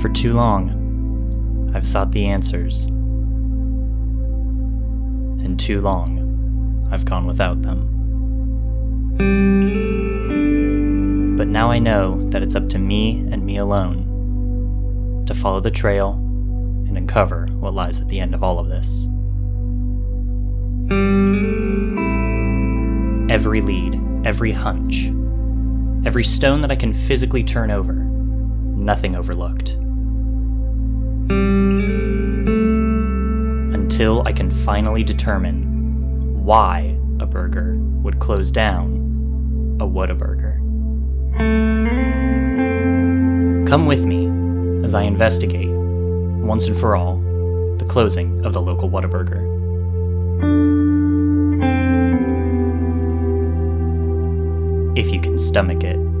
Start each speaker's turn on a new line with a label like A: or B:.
A: For too long, I've sought the answers. And too long, I've gone without them. But now I know that it's up to me and me alone to follow the trail and uncover what lies at the end of all of this. Every lead, every hunch, every stone that I can physically turn over, nothing overlooked. Until I can finally determine why a burger would close down a Whataburger. Come with me as I investigate, once and for all, the closing of the local Whataburger. If you can stomach it.